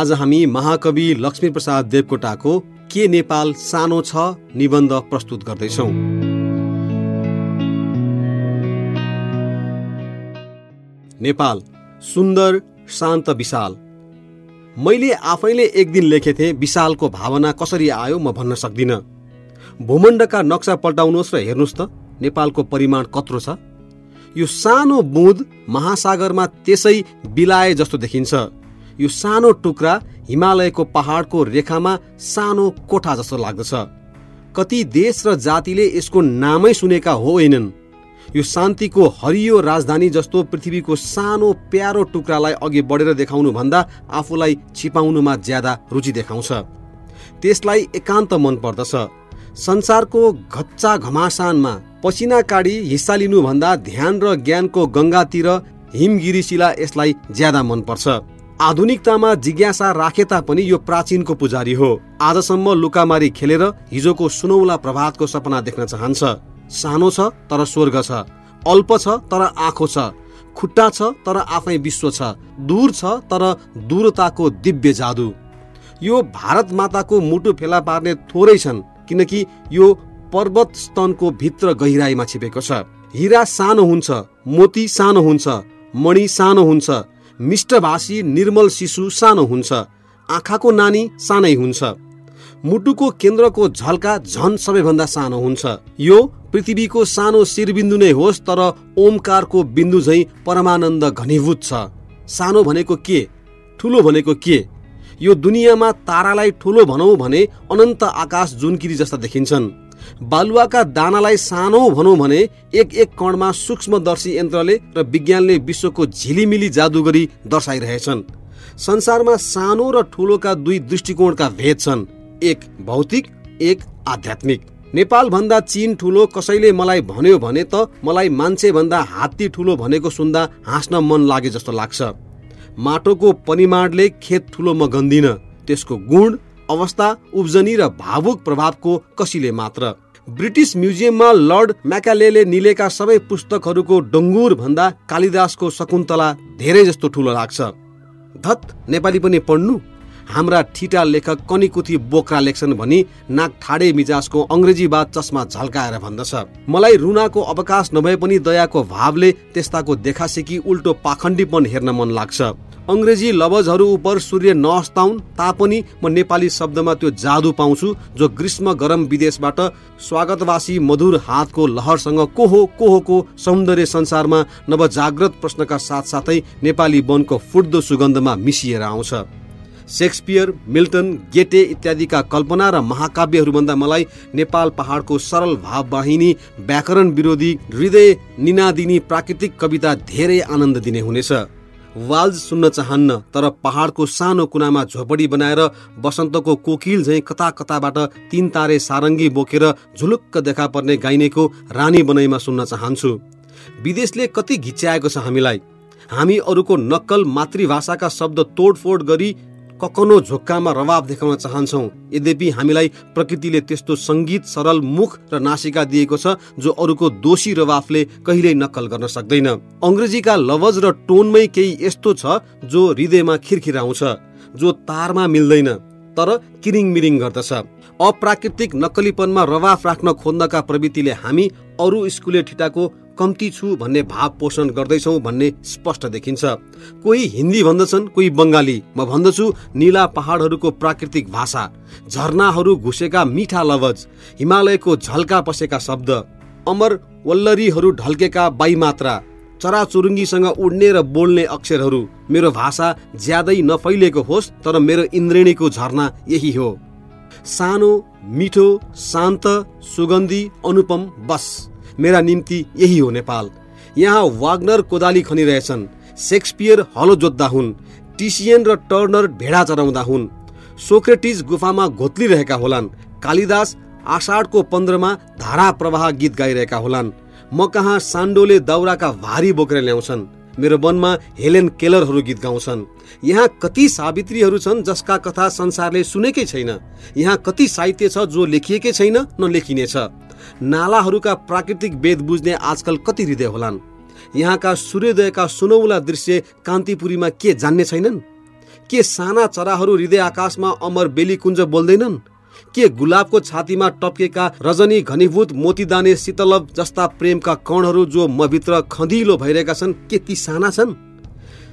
आज हामी महाकवि लक्ष्मी प्रसाद देवकोटाको के नेपाल सानो छ निबन्ध प्रस्तुत गर्दैछौ। नेपाल सुन्दर शान्त विशाल। मैले आफैले एक दिन लेखेथे विशालको भावना कसरी आयो म भन्न सक्दिनँ। भूमण्डका नक्सा पल्टाउनुहोस् र हेर्नुहोस् त नेपालको परिमाण कत्रो छ। यो सानो बुँद महासागरमा त्यसै बिलाए जस्तो देखिन्छ। यो सानो टुक्रा हिमालयको पहाडको रेखामा सानो कोठा जस्तो लाग्दछ। कति देश र जातिले यसको नामै सुनेका होइनन् यो शान्तिको हरियो राजधानी जस्तो पृथ्वीको सानो प्यारो टुक्रालाई अघि बढेर देखाउनु भन्दा आफूलाई छिपाउनुमा ज्यादा रुचि देखाउँछ। त्यसलाई एकान्त मन पर्दछ। संसारको घच्चा घमासानमा पसिना काडी हिस्सा लिनुभन्दा ध्यान र ज्ञानको गङ्गातिर हिमगिरी शिला यसलाई ज्यादा मनपर्छ आधुनिकतामा जिज्ञासा राखे तापनि यो प्राचीनको पुजारी हो। आजसम्म लुकामारी खेलेर हिजोको सुनौला प्रभातको सपना देख्न चाहन्छ। सानो छ तर स्वर्ग छ। अल्प छ तर आँखो छ। खुट्टा छ तर आफै विश्व छ। दूर छ तर दूरताको दिव्य जादु। यो भारत माताको मुटु फेला पार्ने थोरै छन् किनकि यो पर्वत स्तनको भित्र गहिराईमा छिपेको छ। हिरा सानो हुन्छ मोती सानो हुन्छ मणि सानो हुन्छ मिष्टभाषी निर्मल शिशु सानो हुन्छ। आँखाको नानी सानै हुन्छ। मुटुको केन्द्रको झल्का झन सबैभन्दा सानो हुन्छ। यो पृथ्वीको सानो शिरबिन्दु नै होस् तर ओमकारको बिन्दु झै परमानन्द घनीभूत छ। सानो भनेको के? ठुलो भनेको के? यो दुनियाँमा तारालाई ठुलो भनौँ भने अनन्त आकाश जुनकिरी जस्ता देखिन्छन्। बालुवाका दानालाई सानो भनौँ भने एक एक कणमा सूक्ष्मदर्शी यन्त्रले र विज्ञानले विश्वको झिलिमिली जादुगरी दर्शाइरहेछन्। संसारमा सानो र ठुलोका दुई दृष्टिकोणका भेद छन्। एक भौतिक एक आध्यात्मिक। नेपाल भन्दा चीन ठुलो कसैले मलाई भन्यो भने त मलाई मान्छे भन्दा हात्ती ठुलो भनेको सुन्दा हाँस्न मन लागे जस्तो लाग्छ। माटोको परिमाणले खेत ठुलो म गन्दिन। त्यसको गुण अवस्था उब्जनी र भावुक प्रभावको कसीले मात्र। ब्रिटिस म्युजियममा लर्ड म्याकाले निलेका सबै पुस्तकहरूको डङ्गुर भन्दा कालिदासको शकुन्तला धेरै जस्तो ठुलो लाग्छ। धत नेपाली पनि पढ्नु? हाम्रा ठिटा लेखक कनिकुथी बोक्रा लेख्छन् भनी नाक ठाडे मिजाजको अङ्ग्रेजीवाद चस्मा झल्काएर भन्दछ। मलाई रुनाको अवकाश नभए पनि दयाको भावले त्यस्ताको देखासेकी उल्टो पाखण्डीपन हेर्न मन लाग्छ। अङ्ग्रेजी लवजहरू उप सूर्य नअस्ताउन् तापनि म नेपाली शब्दमा त्यो जादु पाउँछु जो ग्रीष्म गरम विदेशबाट स्वागतवासी मधुर हातको लहरसँग कोहो कोहोको सौन्दर्य संसारमा नवजाग्रत प्रश्नका साथसाथै नेपाली वनको फुट्दो सुगन्धमा मिसिएर आउँछ। सेक्सपियर मिल्टन गेटे इत्यादिका कल्पना र महाकाव्यहरूभन्दा मलाई नेपाल पहाडको सरल भाववाहिनी व्याकरण विरोधी हृदय निनादिनी प्राकृतिक कविता धेरै आनन्द दिने हुनेछ। वाल्ज सुन्न चाहन्न तर पहाडको सानो कुनामा झोपडी बनाएर बसन्तको कोकिल झैँ कता कताबाट तिन तारे सारङ्गी बोकेर झुलुक्क देखा पर्ने गाइनेको रानी बनाइमा सुन्न चाहन्छु। विदेशले कति घिच्याएको छ हामीलाई। हामी अरूको नक्कल मातृभाषाका शब्द तोडफोड गरी ककनो झोक्कामा रवाब देखाउन चाहन्छौँ। यद्यपि हामीलाई प्रकृतिले त्यस्तो सङ्गीत सरल मुख र नासिका दिएको छ जो अरूको दोषी रवाफले कहिल्यै नक्कल गर्न सक्दैन। अङ्ग्रेजीका लवज र टोनमै केही यस्तो छ जो हृदयमा खिरखिराउँछ जो तारमा मिल्दैन तर किरिङ मिरिङ गर्दछ। अप्राकृतिक नक्कलीपनमा रवाफ राख्न खोज्नका प्रवृत्तिले हामी अरू स्कुले ठिटाको कम्ती छु भन्ने भाव पोषण गर्दैछौ भन्ने स्पष्ट देखिन्छ। कोही हिन्दी भन्दछन् कोही बङ्गाली म भन्दछु निला पहाडहरूको प्राकृतिक भाषा। झरनाहरू घुसेका मिठा लवज। हिमालयको झल्का पसेका शब्द। अमर वल्लरीहरू ढल्केका बाई मात्रा चराचुरुङ्गीसँग उड्ने र बोल्ने अक्षरहरू। मेरो भाषा ज्यादै नफैलिएको होस् तर मेरो इन्द्रेणीको झरना यही हो। सानो मिठो शान्त सुगन्धी अनुपम बस। मेरा निम्ति यही हो नेपाल। यहाँ वाग्नर कोदाली खनिरहेछन्। सेक्सपियर हलो जोत्दा हुन्। टिसियन र टर्नर भेडा चराउँदा हुन्। सोक्रेटिज गुफामा घोत्लिरहेका होलान्। कालिदास आषाढको पन्ध्रमा धारा प्रवाह गीत गाइरहेका होलान्। म कहाँ सान्डोले दाउराका भारी बोकेर ल्याउँछन्। मेरो वनमा हेलेन केलरहरू गीत गाउँछन्। यहाँ कति सावित्रीहरू छन् जसका कथा संसारले सुनेकै छैन। यहाँ कति साहित्य छ जो लेखिएकै छैन न लेखिनेछ नालाहरूका प्राकृतिक वेद बुझ्ने आजकल कति हृदय होलान्। यहाँका सूर्योदयका सुनौला दृश्य कान्तिपुरीमा के जान्ने छैनन्? के साना चराहरू हृदय आकाशमा अमर बेलीकुञ्ज बोल्दैनन्? के गुलाबको छातीमा टप्केका रजनी घनीभूत मोतीदाने शीतलभ जस्ता प्रेमका कणहरू जो मभित्र खँदिलो भइरहेका छन् के ती साना छन्?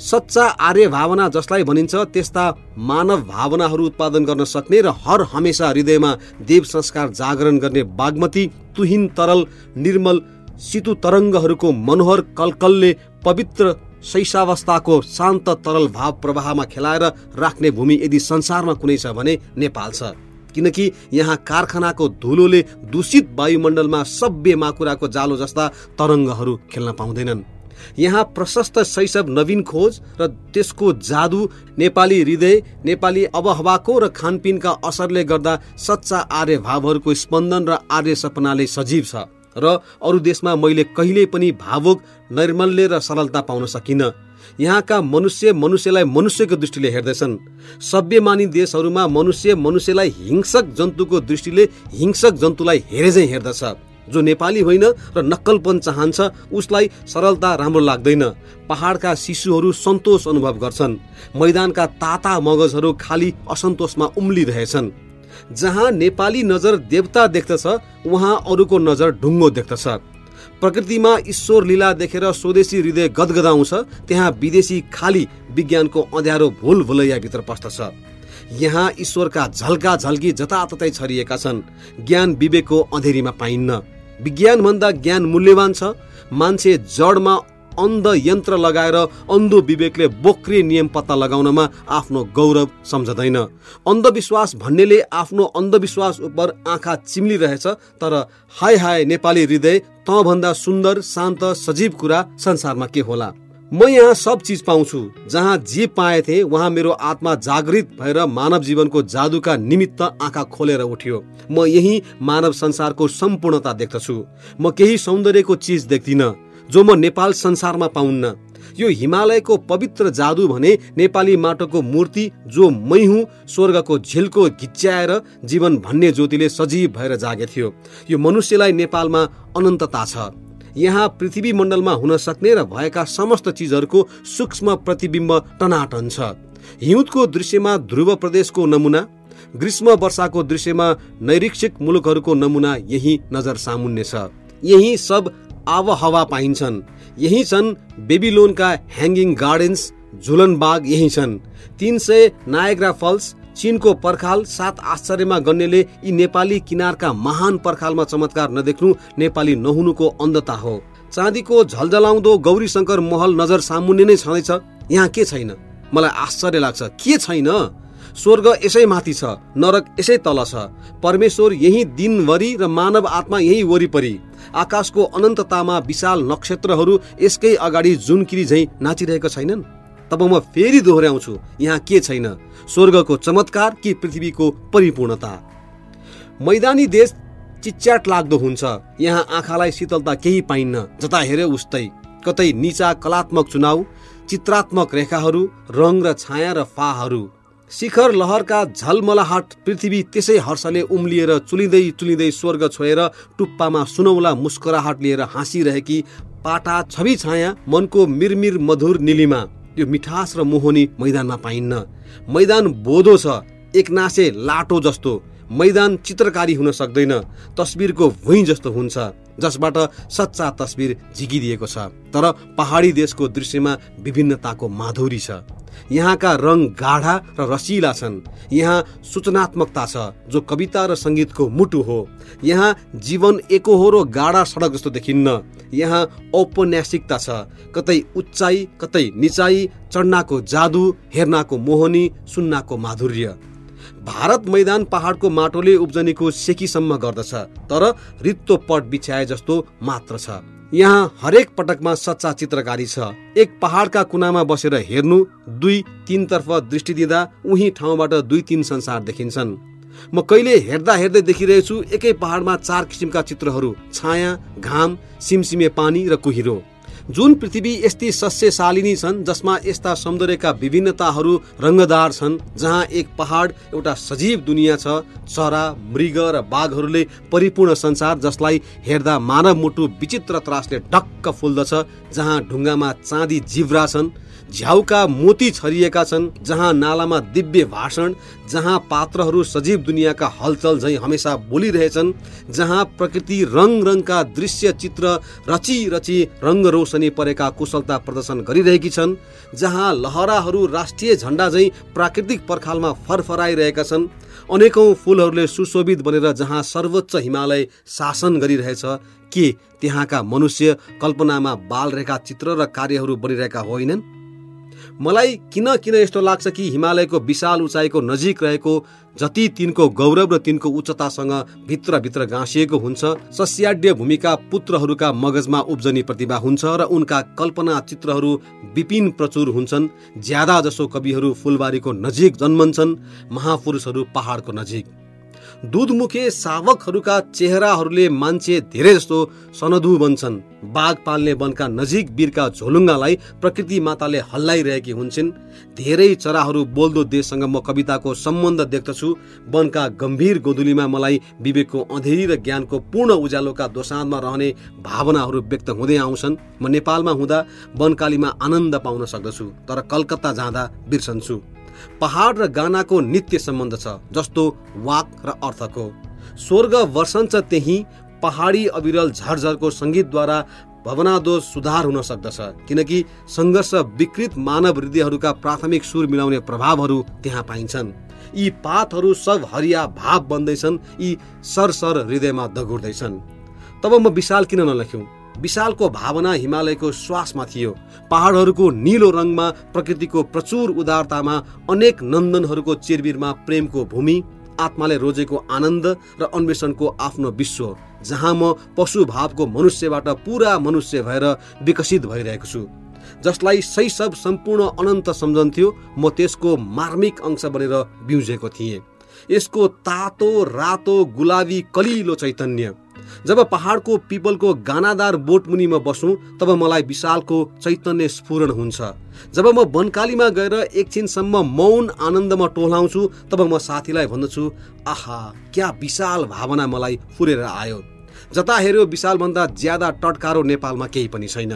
सच्चा आर्य भावना जसलाई भनिन्छ त्यस्ता मानव भावनाहरू उत्पादन गर्न सक्ने र हर हमेसा हृदयमा देव संस्कार जागरण गर्ने बागमती तुहिन तरल निर्मल सितु तरङ्गहरूको मनोहर कलकलले पवित्र शैशावस्थाको शान्त तरल भाव प्रवाहमा खेलाएर राख्ने भूमि यदि संसारमा कुनै छ भने नेपाल छ। किनकि यहाँ कारखानाको धुलोले दूषित वायुमण्डलमा सभ्य माकुराको जालो जस्ता तरङ्गहरू खेल्न पाउँदैनन्। यहाँ प्रशस्त शैशव नवीन खोज र त्यसको जादु नेपाली हृदय नेपाली अबहवाको र खानपिनका असरले गर्दा सच्चा आर्य भावहरूको स्पन्दन र आर्य सपनाले सजीव छ र अरू देशमा मैले कहिल्यै पनि भावुक नैर्मल्य र सरलता पाउन सकिनँ। यहाँका मनुष्य मनुष्यलाई मनुष्यको दृष्टिले हेर्दछन्। सभ्य मानी देशहरूमा मनुष्य मनुष्यलाई हिंसक जन्तुको दृष्टिले हिंसक जन्तुलाई हेरे चाहिँ हेर्दछ। जो नेपाली होइन र नक्कलपन चाहन्छ उसलाई सरलता राम्रो लाग्दैन। पहाडका शिशुहरू सन्तोष अनुभव गर्छन्। मैदानका ताता मगजहरू खाली असन्तोषमा उम्लिरहेछन्। जहाँ नेपाली नजर देवता देख्दछ उहाँ अरूको नजर ढुङ्गो देख्दछ। प्रकृतिमा ईश्वर लीला देखेर स्वदेशी हृदय गदगदाउँछ त्यहाँ विदेशी खाली विज्ञानको अँध्यारो भुल भुलैयाभित्र पस्दछ। यहाँ ईश्वरका झल्का झल्की जताततै छरिएका छन्। ज्ञान विवेकको अँधेरीमा पाइन्न। विज्ञान भन्दा ज्ञान मूल्यवान छ। मान्छे जडमा अन्ध यन्त्र लगाएर अन्धो विवेकले बोक्रे नियम पत्ता लगाउनमा आफ्नो गौरव सम्झँदैन। अन्धविश्वास भन्नेले आफ्नो अन्धविश्वास उप आँखा चिम्लिरहेछ तर हाय हाय नेपाली हृदय तँभन्दा सुन्दर शान्त सजीव कुरा संसारमा के होला? म यहाँ सब चिज पाउँछु। जहाँ जे पाएथे उहाँ मेरो आत्मा जागृत भएर मानव जीवनको जादुका निमित्त आँखा खोलेर उठ्यो। म यही मानव संसारको सम्पूर्णता देख्दछु। म केही सौन्दर्यको चिज देख्दिनँ जो म नेपाल संसारमा पाउन्न। यो हिमालयको पवित्र जादु भने नेपाली माटोको मूर्ति जो मै हुँ स्वर्गको झिल्को घिच्याएर जीवन भन्ने ज्योतिले सजीव भएर जागे थियो यो मनुष्यलाई नेपालमा अनन्तता छ। यहाँ पृथ्वी मण्डलमा हुन सक्ने र भएका समस्त चिजहरूको सूक्ष्म प्रतिबिम्ब टनाटन छ। हिउँदको दृश्यमा ध्रुव प्रदेशको नमुना ग्रीष्म वर्षाको दृश्यमा नैरीक्षिक मुलुकहरूको नमुना यही नजर सामुन्य छ। यही सब आवहवा पाइन्छन्। यही छन् बेबिलोनका ह्याङ्गिङ गार्डन्स झुलन बाग यही छन्। तिन सय नायग्रा फल्स चिनको पर्खाल सात आश्चर्यमा गण्यले यी नेपाली किनारका महान पर्खालमा चमत्कार नदेख्नु नेपाली नहुनुको अन्धता हो। चाँदीको झलझलाउँदो गौरी शङ्कर महल नजर सामुन्ने नै छँदैछ। यहाँ के छैन? मलाई आश्चर्य लाग्छ। के छैन? स्वर्ग यसै माथि छ नरक यसै तल छ। परमेश्वर यही दिनभरि र मानव आत्मा यही वरिपरि। आकाशको अनन्ततामा विशाल नक्षत्रहरू यसकै अगाडि जुनकिरी झै नाचिरहेका छैनन्। तब म फेरि दोहोऱ्याउँछु। यहाँ के छैन? स्वर्गको चमत्कार कि पृथ्वीको परिपूर्णता? मैदानी देश चिच्याट लाग्दो हुन्छ। यहाँ आँखालाई शीतलता केही पाइन्न। जता हेऱ्यो उस्तै। कतै निचा कलात्मक चुनाव चित्रात्मक रेखाहरू रङ र छाया र फाहरू। शिखर लहरका झलमलाहाट पृथ्वी त्यसै हर्षले उम्लिएर चुलिँदै चुलिँदै स्वर्ग छोएर टुप्पामा सुनौला मुस्कुराहट लिएर हाँसिरहेकी पाटा छवि छाया मनको मिरमिर मधुर निलिमा। यो मिठास र मोहनी मैदानमा पाइन्न। मैदान बोधो छ एकनासे लाटो जस्तो। मैदान चित्रकारी हुन सक्दैन तस्बिरको भुइँ जस्तो हुन्छ जसबाट सच्चा तस्बिर झिकिदिएको छ। तर पहाडी देशको दृश्यमा विभिन्नताको माधुरी छ। यहाँका रङ गाढा र रसिला छन्। यहाँ सूचनात्मकता छ जो कविता र सङ्गीतको मुटु हो। यहाँ जीवन एकोहोरो गाडा सडक जस्तो देखिन्न। यहाँ औपन्यासिकता छ कतै उचाइ कतै निचाइ चढ्नाको जादु हेर्नाको मोहनी सुन्नाको माधुर्य। भारत मैदान पहाडको माटोले उब्जनीको सेकीसम्म गर्दछ तर रित्तो पट बिछ्याए जस्तो मात्र छ। यहाँ हरेक पटकमा सच्चा चित्रकारी छ। एक पहाडका कुनामा बसेर हेर्नु दुई तिनतर्फ दृष्टि दिँदा उही ठाउँबाट दुई तिन संसार देखिन्छन्। म कहिले हेर्दा हेर्दै देखिरहेछु एकै पहाडमा चार किसिमका चित्रहरू छाया घाम सिमसिमे पानी र कुहिरो। जुन पृथ्वी यस्ती सस्यशालिनी छन् जसमा यस्ता सौन्दर्यका विभिन्नताहरू रङ्गदार छन् जहाँ एक पहाड एउटा सजीव दुनियाँ छ चरा मृग र बाघहरूले परिपूर्ण संसार जसलाई हेर्दा मानव मुटु विचित्र त्रासले ढक्क फुल्दछ जहाँ ढुङ्गामा चाँदी जिब्रा छन्। झ्याउका मोती छरिएका छन् जहाँ नालामा दिव्य भाषण जहाँ पात्रहरू सजीव दुनियाँका हलचल झैँ हमेसा बोलिरहेछन् जहाँ प्रकृति रङ रङका दृश्य चित्र रची रची रङ्ग रोशनी परेका कुशलता प्रदर्शन गरिरहेकी छन् जहाँ लहराहरू राष्ट्रिय झन्डा झैँ प्राकृतिक पर्खालमा फरफराइरहेका छन्। अनेकौँ फुलहरूले सुशोभित बनेर जहाँ सर्वोच्च हिमालय शासन गरिरहेछ के त्यहाँका मनुष्य कल्पनामा बालरेखा चित्र र कार्यहरू बनिरहेका होइनन्? मलाई किन किन यस्तो लाग्छ कि हिमालयको विशाल उचाइको नजिक रहेको जति तिनको गौरव र तिनको उच्चतासँग भित्रभित्र गाँसिएको हुन्छ सस्याड्य भूमिका पुत्रहरूका मगजमा उब्जनी प्रतिभा हुन्छ र उनका कल्पना चित्रहरू विपिन प्रचुर हुन्छन् ज्यादा जसो कविहरू फुलबारीको नजिक जन्मन्छन् महापुरुषहरू पहाडको नजिक। दुधमुखे सावकहरूका चेहराहरूले मान्छे धेरै जस्तो सनदु बन्छन्। बाघ पाल्ने वनका नजिक वीरका झोलुङ्गालाई प्रकृति माताले हल्लाइरहेकी हुन्छन्। धेरै चराहरू बोल्दो देशसँग म कविताको सम्बन्ध देख्दछु। वनका गम्भीर गोधुलीमा मलाई विवेकको अँधेरी र ज्ञानको पूर्ण उज्यालोका दोसाँधमा रहने भावनाहरू व्यक्त हुँदै आउँछन्। म नेपालमा हुँदा वनकालीमा आनन्द पाउन सक्दछु तर कलकत्ता जाँदा बिर्सन्छु। पहाड र गानाको नित्य सम्बन्ध छ जस्तो वाक र अर्थको। स्वर्ग वर्षन्छ त्यही पहाडी अविरल झरझरको सङ्गीतद्वारा भवनादो सुधार हुन सक्दछ किनकि सङ्घर्ष विकृत मानव हृदयहरूका प्राथमिक सुर मिलाउने प्रभावहरू त्यहाँ पाइन्छन्। यी पातहरू सब हरिया भाव बन्दैछन् यी सरसर हृदयमा दगुर्दैछन्। तब म विशाल किन नलेख्यौँ विशालको भावना हिमालयको श्वासमा थियो। पहाडहरूको निलो रङमा प्रकृतिको प्रचुर उदारतामा अनेक नन्दनहरूको चिरबिरमा प्रेमको भूमि आत्माले रोजेको आनन्द र अन्वेषणको आफ्नो विश्व जहाँ म पशु भावको मनुष्यबाट पुरा मनुष्य भएर विकसित भइरहेको छु। जसलाई शैशव सम्पूर्ण अनन्त सम्झन्थ्यो म त्यसको मार्मिक अंश बनेर बिउजेको थिएँ। यसको तातो रातो गुलाबी कलिलो चैतन्य। जब पहाडको पिपलको गानादार बोटमुनि म बसौँ तब मलाई विशालको चैतन्य स्फुरण हुन्छ। जब म वनकालीमा गएर एकछिनसम्म मौन आनन्दमा टोलाउँछु तब म साथीलाई भन्दछु आहा क्या विशाल भावना मलाई फुरेर आयो। जता हेऱ्यो विशालभन्दा ज्यादा टटकारो नेपालमा केही पनि छैन।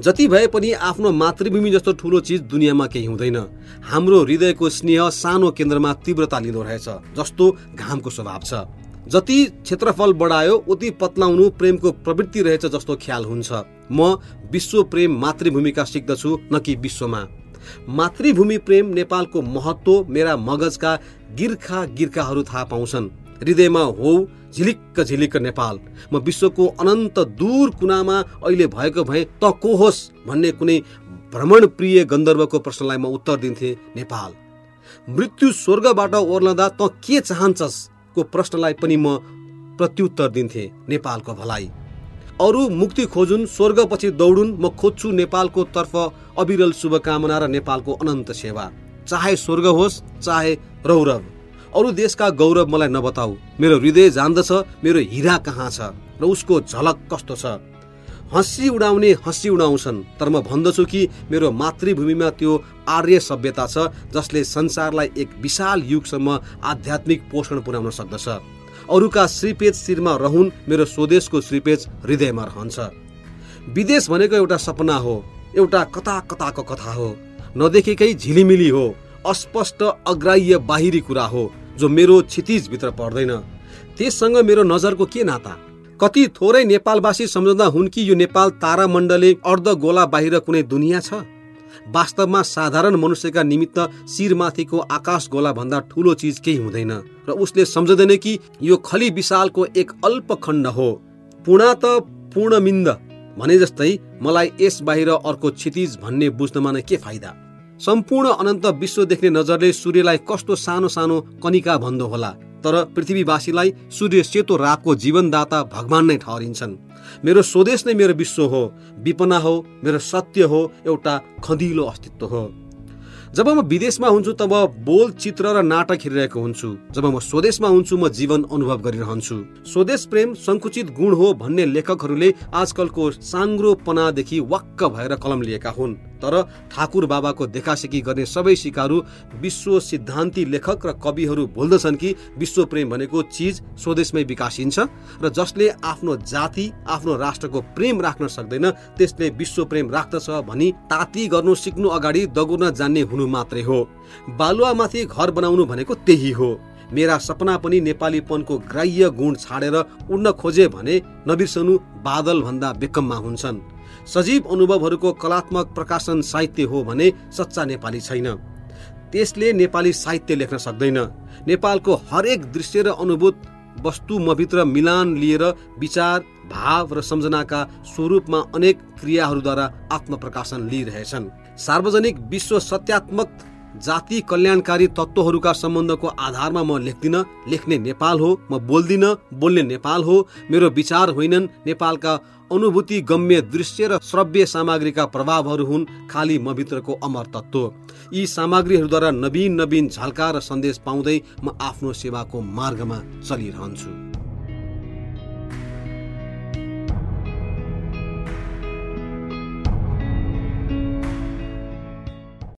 जति भए पनि आफ्नो मातृभूमि जस्तो ठुलो चिज दुनियाँमा केही हुँदैन। हाम्रो हृदयको स्नेह सानो केन्द्रमा तीव्रता लिँदो रहेछ जस्तो घामको स्वभाव छ। जति क्षेत्रफल बढायो उति पत्लाउनु प्रेमको प्रवृत्ति रहेछ जस्तो ख्याल हुन्छ। म विश्व प्रेम मातृभूमिका सिक्दछु न कि विश्वमा। मातृभूमि प्रेम नेपालको महत्व मेरा मगजका गिर्खा गिर्खाहरू थाहा पाउँछन्। हृदयमा हो झिलिक्क झिलिक्क नेपाल। म विश्वको अनन्त दूर कुनामा अहिले भएको भए त को होस् भन्ने कुनै भ्रमण प्रिय गन्धर्वको प्रश्नलाई म उत्तर दिन्थे नेपाल। मृत्यु स्वर्गबाट ओर्लँदा त के चाहन्छस्? को प्रश्नलाई पनि म प्रत्युत्तर दिन्थे नेपालको भलाइ। अरू मुक्ति खोजुन् स्वर्गपछि दौडुन् म खोज्छु नेपालको तर्फ अविरल शुभकामना र नेपालको अनन्त सेवा। चाहे स्वर्ग होस् चाहे रौरव। अरू देशका गौरव मलाई नबताऊ। मेरो हृदय जान्दछ मेरो हिरा कहाँ छ र उसको झलक कस्तो छ? हँसी उडाउने हँसी उडाउँछन्। तर म भन्दछु कि मेरो मातृभूमिमा त्यो आर्य सभ्यता छ जसले संसारलाई एक विशाल युगसम्म आध्यात्मिक पोषण पुर्याउन सक्दछ। अरूका श्रीपेज शिरमा रहन् मेरो स्वदेशको श्रीपेज हृदयमा रहन्छ। विदेश भनेको एउटा सपना हो एउटा कता कताको कथा हो। नदेखेकै झिलिमिली हो अस्पष्ट अग्राह्य बाहिरी कुरा हो जो मेरो क्षितिजभित्र पर्दैन। त्यससँग मेरो नजरको के नाता? कति थोरै नेपालवासी सम्झँदा हुन् कि यो नेपाल तारामण्डले अर्ध गोला बाहिर कुनै दुनियाँ छ? वास्तवमा साधारण मनुष्यका निमित्त शिरमाथिको आकाश गोला भन्दा ठुलो चिज केही हुँदैन र उसले सम्झँदैन कि यो खली विशालको एक अल्प खण्ड हो। पूर्णा त पूर्णमिन्द भने जस्तै मलाई यस बाहिर अर्को क्षितिज भन्ने बुझ्नमा नै के फाइदा? सम्पूर्ण अनन्त विश्व देख्ने नजरले सूर्यलाई कस्तो सानो सानो कनिका भन्दो होला। तर पृथ्वीवासीलाई सूर्य सेतो रातको जीवनदाता भगवान नै ठहरिन्छन्। मेरो स्वदेश नै मेरो विश्व हो विपना हो मेरो सत्य हो एउटा खदिलो अस्तित्व हो। जब म विदेशमा हुन्छु तब बोल चित्र र नाटक हेरिरहेको हुन्छु। जब म स्वदेशमा हुन्छु म जीवन अनुभव गरिरहन्छु। स्वदेश प्रेम सङ्कुचित गुण हो भन्ने लेखकहरूले आजकलको साङ्ग्रोपनादेखि वाक्क भएर कलम लिएका हुन्। तर ठाकुर बाबाको देखासेकी गर्ने सबै सिकारु विश्व सिद्धान्ती लेखक र कविहरू बोल्दछन् कि विश्व प्रेम भनेको चिज स्वदेशमै विकासिन्छ र जसले आफ्नो जाति आफ्नो राष्ट्रको प्रेम राख्न सक्दैन त्यसले विश्व प्रेम राख्दछ भनी ताती गर्नु सिक्नु अगाडि दगुर्न जान्ने हुनु मात्रै हो। बालुवामाथि घर बनाउनु भनेको त्यही हो। मेरा सपना पनि नेपालीपनको ग्राह्य गुण छाडेर उड्न खोजे भने नबिर्सनु बादल भन्दा बेकममा हुन्छन्। सजीव अनुभवहरूको कलात्मक प्रकाशन साहित्य हो भने सच्चा नेपाली छैन। त्यसले नेपाली साहित्य लेख्न सक्दैन। नेपालको हरेक दृश्य र अनुभूत वस्तु मभित्र मिलान लिएर विचार भाव र सम्झनाका स्वरूपमा अनेक क्रियाहरूद्वारा आत्मप्रकाशन लिइरहेछन्। सार्वजनिक विश्व सत्यात्मक जाति कल्याणकारी तत्त्वहरूका सम्बन्धको आधारमा म लेख्दिन लेख्ने नेपाल हो म बोल्दिन बोल्ने नेपाल हो मेरो विचार होइनन् नेपालका अनुभूति गम्य दृश्य र श्रव्य सामग्रीका प्रभावहरू हुन् खालि म भित्रको अमर तत्त्व यी सामग्रीहरूद्वारा नवीन नवीन झल्का र सन्देश पाउँदै म आफ्नो सेवाको मार्गमा चलिरहन्छु।